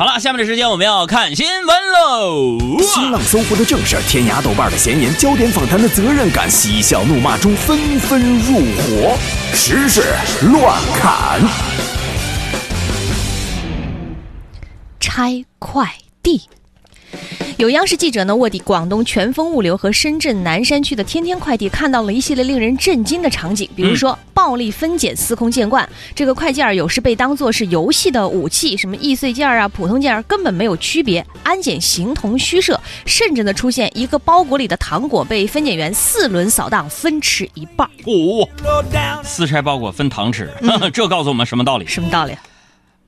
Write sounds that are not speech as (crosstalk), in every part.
好了，下面的时间我们要看新闻喽。新浪、搜狐的正事，天涯、豆瓣的闲言，焦点访谈的责任感，嬉笑怒骂中纷纷入伙，时事乱砍。拆快递。有央视记者呢卧底广东全峰物流和深圳南山区的天天快递，看到了一系列令人震惊的场景，比如说暴力分拣、司空见惯，这个快件儿有时被当作是游戏的武器，什么易碎件儿啊、普通件儿根本没有区别，安检形同虚设，甚至呢出现一个包裹里的糖果被分拣员四轮扫荡，分吃一半儿。哦，私拆包裹分糖吃，(laughs) 这告诉我们什么道理？什么道理？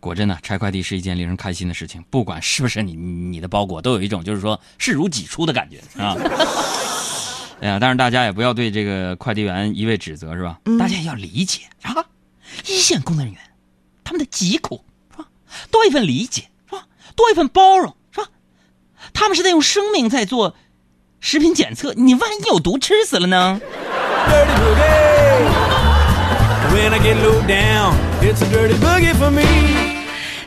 果真呢，拆快递是一件令人开心的事情，不管是不是你你的包裹，都有一种就是说视如己出的感觉啊。(laughs) 哎呀，但是大家也不要对这个快递员一味指责，是吧？大家也要理解啊，一线工作人员他们的疾苦是吧？多一份理解是吧？多一份包容是吧？他们是在用生命在做食品检测，你万一有毒吃死了呢？dirty boogie. When I get low down, it's a dirty boogie for me.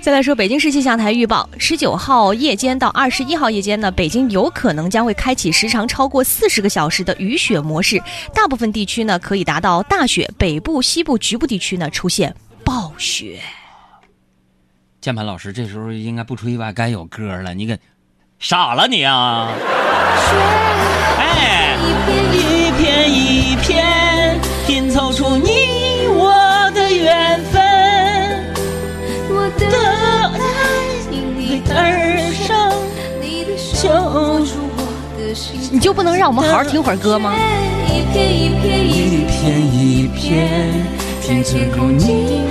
再来说北京市气象台预报，十九号夜间到二十一号夜间呢，北京有可能将会开启时长超过四十个小时的雨雪模式，大部分地区呢可以达到大雪，北部、西部局部地区呢出现暴雪。键盘老师这时候应该不出意外该有歌了，你给傻了你啊！哎，一片一片拼凑出你就不能让我们好好听会儿歌吗？一片一片一片一片拼凑出你。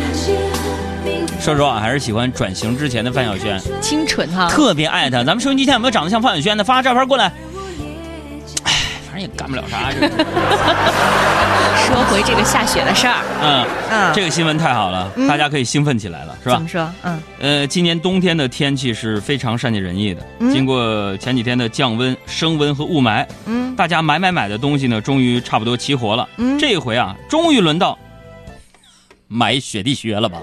说实话，还是喜欢转型之前的范晓萱，清纯哈，特别爱她。咱们收音机前有没有长得像范晓萱的？发个照片过来。哎，反正也干不了啥。(laughs) 这说回这个下雪的事儿，嗯嗯这个新闻太好了，大家可以兴奋起来了，是吧怎么？说？嗯呃，今年冬天的天气是非常善解人意的。嗯经过前几天的降温、升温和雾霾，嗯大家买买买的东西呢，终于差不多齐活了。嗯这回啊，终于轮到买雪地靴了吧？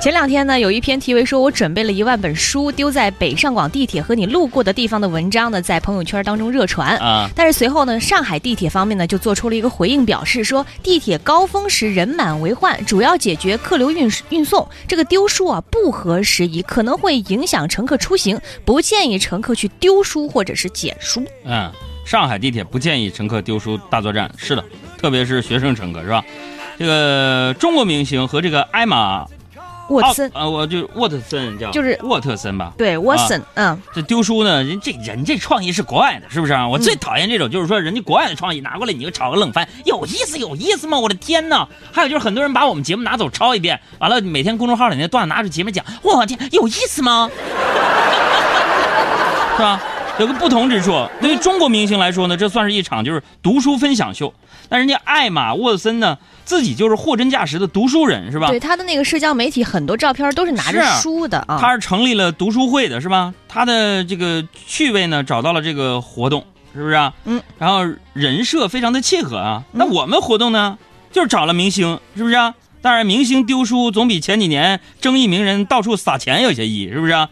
前两天呢，有一篇题为“说我准备了一万本书丢在北上广地铁和你路过的地方”的文章呢，在朋友圈当中热传。啊，但是随后呢，上海地铁方面呢就做出了一个回应，表示说地铁高峰时人满为患，主要解决客流运运送。这个丢书啊不合时宜，可能会影响乘客出行，不建议乘客去丢书或者是捡书。嗯，上海地铁不建议乘客丢书大作战。是的，特别是学生乘客，是吧？这个中国明星和这个艾玛沃特森，奥呃，我就沃特森叫，就是沃特森吧？对沃森，嗯，这丢书呢，人这人这创意是国外的，是不是啊？我最讨厌这种，就是说人家国外的创意拿过来，你就炒个冷饭，有意思有意思吗？我的天哪！还有就是很多人把我们节目拿走抄一遍，完了每天公众号里那段子拿出节目讲，我天，有意思吗？是吧？有个不同之处，对于中国明星来说呢，这算是一场就是读书分享秀。但人家艾玛沃森呢，自己就是货真价实的读书人，是吧？对他的那个社交媒体很多照片都是拿着书的啊。他是成立了读书会的，是吧？他的这个趣味呢，找到了这个活动，是不是啊？嗯。然后人设非常的契合啊。那我们活动呢，就是找了明星，是不是啊？当然，明星丢书总比前几年争议名人到处撒钱有些意义，是不是啊？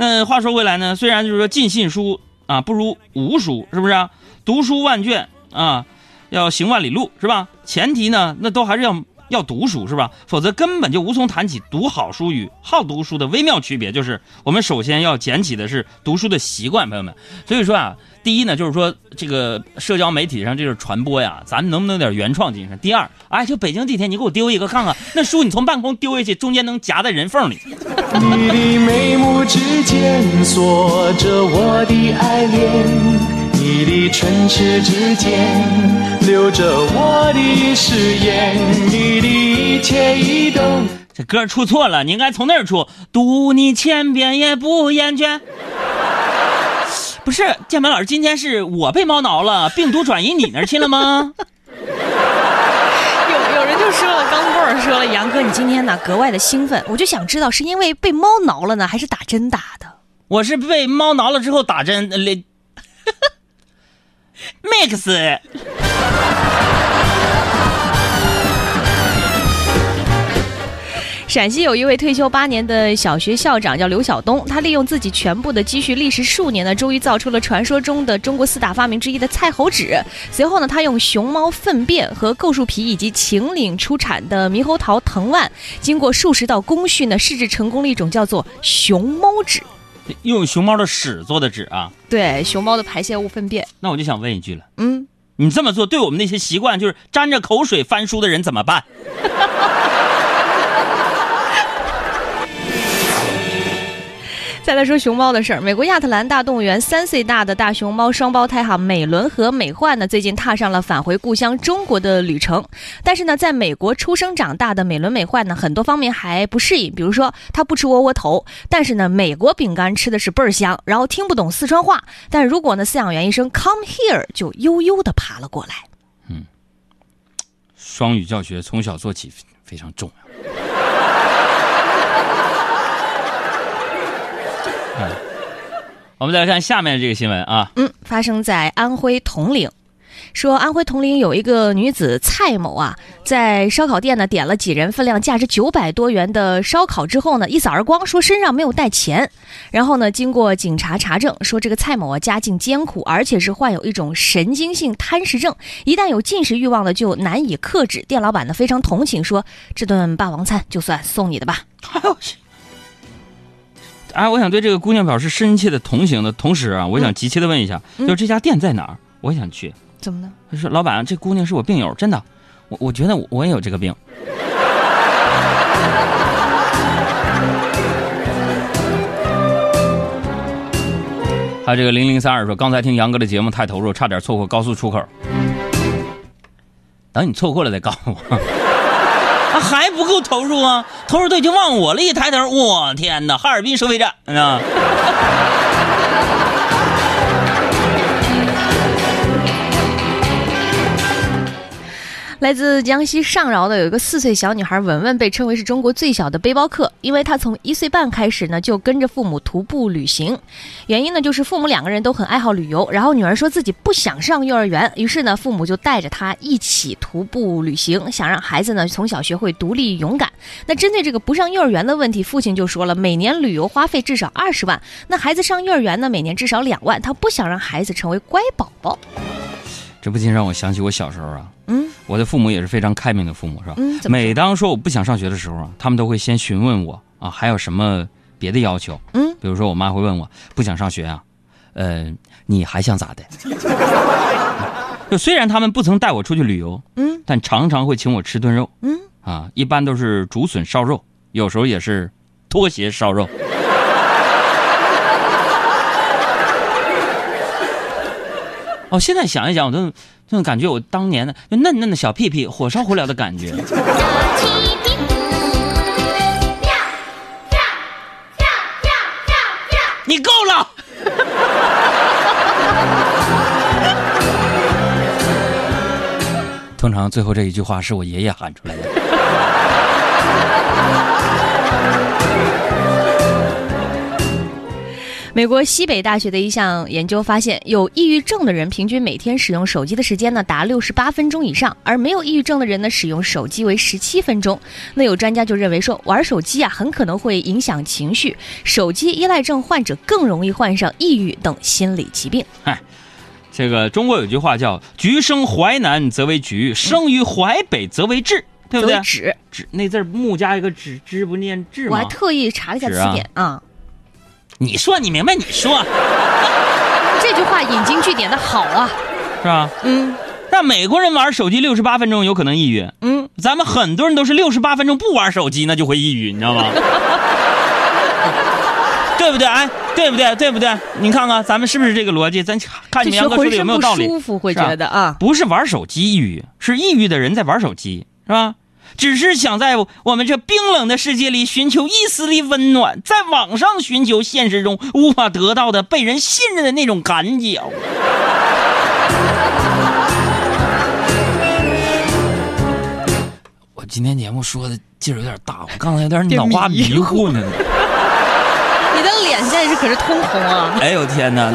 那话说回来呢，虽然就是说尽信书啊不如无书，是不是啊？读书万卷啊，要行万里路，是吧？前提呢，那都还是要要读书，是吧？否则根本就无从谈起读好书与好读书的微妙区别。就是我们首先要捡起的是读书的习惯，朋友们。所以说啊，第一呢，就是说这个社交媒体上这个传播呀，咱们能不能点原创精神？第二，哎，就北京地铁，你给我丢一个看看，那书你从半空丢下去，中间能夹在人缝里。你的眉目间锁着我的爱恋，你的唇齿之间留着我的誓言，你的一切一动。这歌出错了，你应该从那儿出。读你千遍也不厌倦。不是，键盘老师，今天是我被猫挠了，病毒转移你那儿去了吗？(laughs) 有有人就说了，刚波尔说了，杨哥你今天呢格外的兴奋，我就想知道是因为被猫挠了呢，还是打针打的？我是被猫挠了之后打针，，(laughs) Mix 陕西有一位退休八年的小学校长叫刘晓东，他利用自己全部的积蓄，历时数年呢，终于造出了传说中的中国四大发明之一的菜猴纸。随后呢，他用熊猫粪便和构树皮以及秦岭出产的猕猴桃藤蔓，经过数十道工序呢，试制成功了一种叫做熊猫纸。用熊猫的屎做的纸啊。对，熊猫的排泄物粪便。那我就想问一句了，嗯，你这么做对我们那些习惯就是沾着口水翻书的人怎么办？(laughs) 再来说熊猫的事儿，美国亚特兰大动物园三岁大的大熊猫双胞胎哈美伦和美焕呢，最近踏上了返回故乡中国的旅程。但是呢，在美国出生长大的美伦美焕呢，很多方面还不适应，比如说他不吃窝窝头，但是呢，美国饼干吃的是倍儿香，然后听不懂四川话，但如果呢饲养员一声 “come here”，就悠悠的爬了过来。嗯双语教学从小做起非常重要。嗯，(laughs) 我们再来看下面这个新闻啊，嗯，发生在安徽铜陵。说安徽铜陵有一个女子蔡某啊，在烧烤店呢点了几人份量价值九百多元的烧烤之后呢，一扫而光，说身上没有带钱。然后呢，经过警察查证，说这个蔡某啊家境艰苦，而且是患有一种神经性贪食症，一旦有进食欲望呢，就难以克制。店老板呢非常同情，说这顿霸王餐就算送你的吧。哎呦我去！哎，我想对这个姑娘表示深切的同情的同时啊，我想急切的问一下，嗯就是这家店在哪儿？我想去。怎么呢？他说：“老板，这姑娘是我病友，真的，我我觉得我我也有这个病。”还有这个零零三二说，刚才听杨哥的节目太投入，差点错过高速出口。等你错过了再告诉我。还不够投入啊！投入都已经忘我了，一抬头，我天哪！哈尔滨收费站啊！来自江西上饶的有一个四岁小女孩文文，被称为是中国最小的背包客，因为她从一岁半开始呢就跟着父母徒步旅行。原因呢就是父母两个人都很爱好旅游，然后女儿说自己不想上幼儿园，于是呢父母就带着她一起徒步旅行，想让孩子呢从小学会独立勇敢。那针对这个不上幼儿园的问题，父亲就说了，每年旅游花费至少二十万，那孩子上幼儿园呢每年至少两万，他不想让孩子成为乖宝宝。这不禁让我想起我小时候啊，嗯我的父母也是非常开明的父母，是吧？每当说我不想上学的时候啊，他们都会先询问我啊，还有什么别的要求？嗯，比如说我妈会问我不想上学啊，呃，你还想咋的？(laughs) 就虽然他们不曾带我出去旅游，嗯但常常会请我吃顿肉嗯。啊，一般都是竹笋烧肉，有时候也是拖鞋烧肉。哦，现在想一想，我都这种感觉，我当年的就嫩嫩的小屁屁，火烧火燎的感觉。你够了！(laughs) 通常最后这一句话是我爷爷喊出来的。美国西北大学的一项研究发现，有抑郁症的人平均每天使用手机的时间呢达六十八分钟以上，而没有抑郁症的人呢使用手机为十七分钟。那有专家就认为说，玩手机啊很可能会影响情绪，手机依赖症患者更容易患上抑郁等心理疾病。这个中国有句话叫“橘生淮南则为橘，生于淮北则为枳”，对不对枳？枳那字儿木加一个枳，枳不念枳吗？我还特意查了一下词典啊，你说你明白，你说 (laughs) 这句话引经据典的好啊，是吧？嗯让美国人玩手机六十八分钟有可能抑郁，嗯，咱们很多人都是六十八分钟不玩手机，那就会抑郁，你知道吗？(laughs) 对不对？哎，对不对？对不对？你看看咱们是不是这个逻辑？咱看你杨哥说的有没有道理？舒服会觉得啊，不是玩手机抑郁，是抑郁的人在玩手机，是吧？只是想在我们这冰冷的世界里寻求一丝的温暖，在网上寻求现实中无法得到的被人信任的那种感觉。(laughs) 我今天节目说的劲儿有点大，我刚才有点脑瓜迷糊呢。你的脸现在是可是通红啊，(laughs) 哎呦天哪，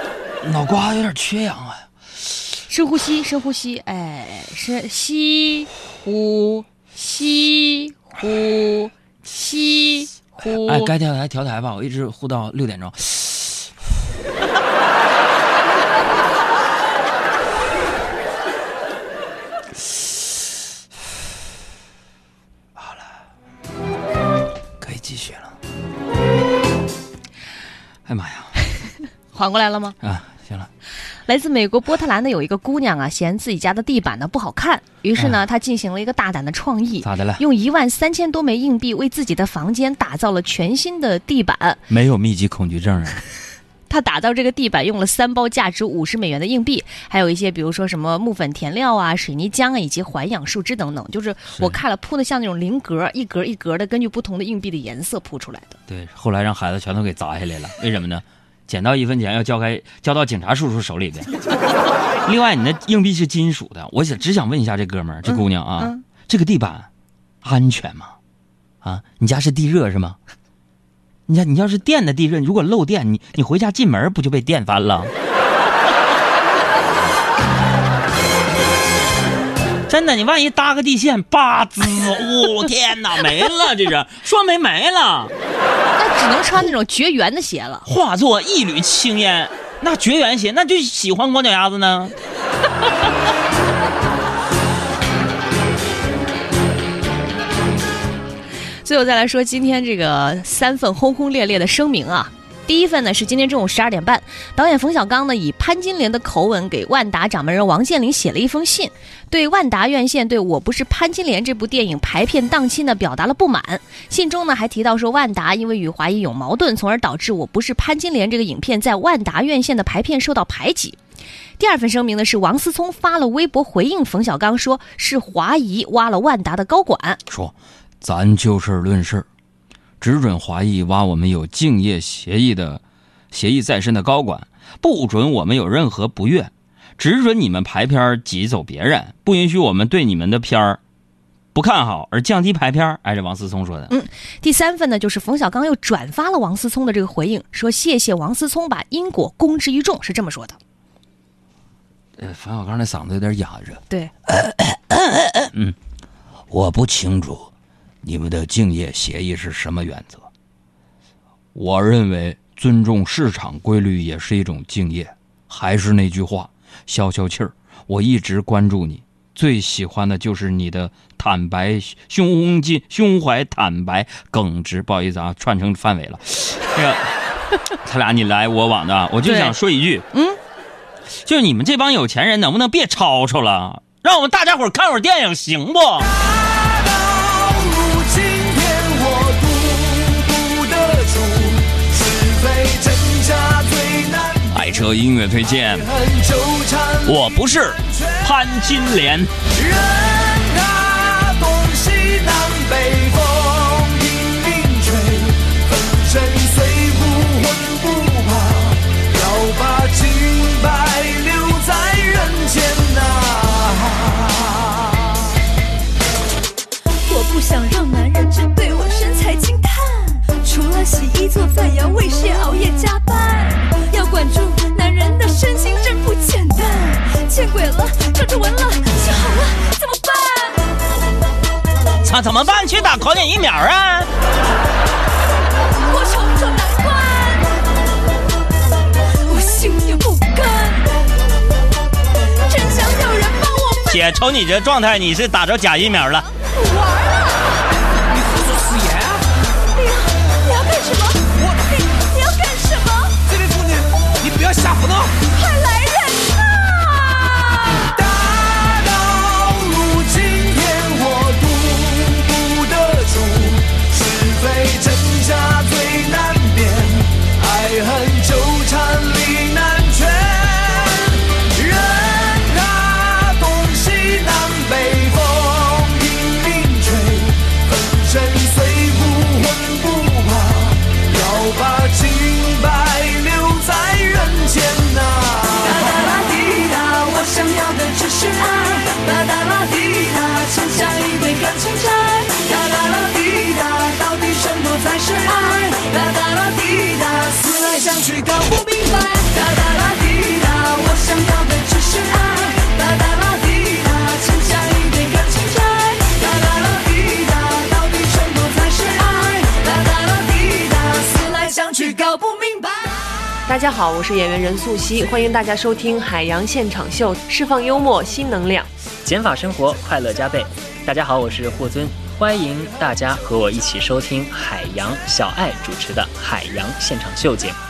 (laughs) 脑瓜有点缺氧啊！深呼吸，深呼吸，哎，深吸呼吸呼西呼。哎该调台调台吧，我一直呼到六点钟。好了，可以继续了。哎妈呀！(laughs) 缓过来了吗？啊，来自美国波特兰的有一个姑娘啊，嫌自己家的地板呢不好看，于是呢，她进行了一个大胆的创意，咋的了？用一万三千多枚硬币为自己的房间打造了全新的地板。没有密集恐惧症啊？(laughs) 她打造这个地板用了三包价值五十美元的硬币，还有一些比如说什么木粉填料啊、水泥浆啊，以及环氧树脂等等。就是我看了铺的像那种菱格，一格一格的，根据不同的硬币的颜色铺出来的。对，后来让孩子全都给砸下来了，为什么呢？捡到一分钱要交开交到警察叔叔手里边。(laughs) 另外，你那硬币是金属的，我想只想问一下这哥们儿、这姑娘啊，嗯这个地板安全吗？啊，你家是地热是吗？你家你要是电的地热，如果漏电，你你回家进门不就被电翻了？真的，你万一搭个地线，吧滋，我、(laughs) 天哪，没了，这是说没没了。那只能穿那种绝缘的鞋了。化作一缕青烟，那绝缘鞋，那就喜欢光脚丫子呢。(laughs) 最后再来说今天这个三份轰轰烈烈的声明啊。第一份呢是今天中午十二点半，导演冯小刚呢以潘金莲的口吻给万达掌门人王健林写了一封信，对万达院线对我不是潘金莲这部电影排片档期呢表达了不满。信中呢还提到说万达因为与华谊有矛盾，从而导致我不是潘金莲这个影片在万达院线的排片受到排挤。第二份声明呢是王思聪发了微博回应冯小刚，说是华谊挖了万达的高管。说，咱就事论事，只准华谊挖我们有竞业协议的协议在身的高管，不准我们有任何不悦，只准你们排片挤走别人，不允许我们对你们的片儿不看好而降低排片儿。哎，这王思聪说的。嗯第三份呢，就是冯小刚又转发了王思聪的这个回应，说谢谢王思聪把因果公之于众，是这么说的。呃，冯小刚那嗓子有点哑着。对，嗯我不清楚你们的竞业协议是什么原则。我认为尊重市场规律也是一种敬业。还是那句话，消消气儿。我一直关注你，最喜欢的就是你的坦白、胸襟、胸怀坦白、耿直。不好意思啊，串成范伟了。这个他俩你来我往的啊，我就想说一句，嗯，就是你们这帮有钱人能不能别吵吵了，让我们大家伙儿看会儿电影行不？爱车音乐推荐，我不是潘金莲。了，皱皱纹了，心好了，怎么办？怎怎么办？去打狂犬疫苗啊！我闯不出难关，我心有不甘，真想有人帮我姐，瞅你这状态，你是打着假疫苗了。玩了。你胡说四言啊！你要你要干什么？我你你要干什么？这位妇女，你不要瞎胡闹！大家好，我是演员任素汐，欢迎大家收听《海洋现场秀》，释放幽默新能量。减法生活，快乐加倍。大家好，我是霍尊，欢迎大家和我一起收听海洋小爱主持的《海洋现场秀》节目。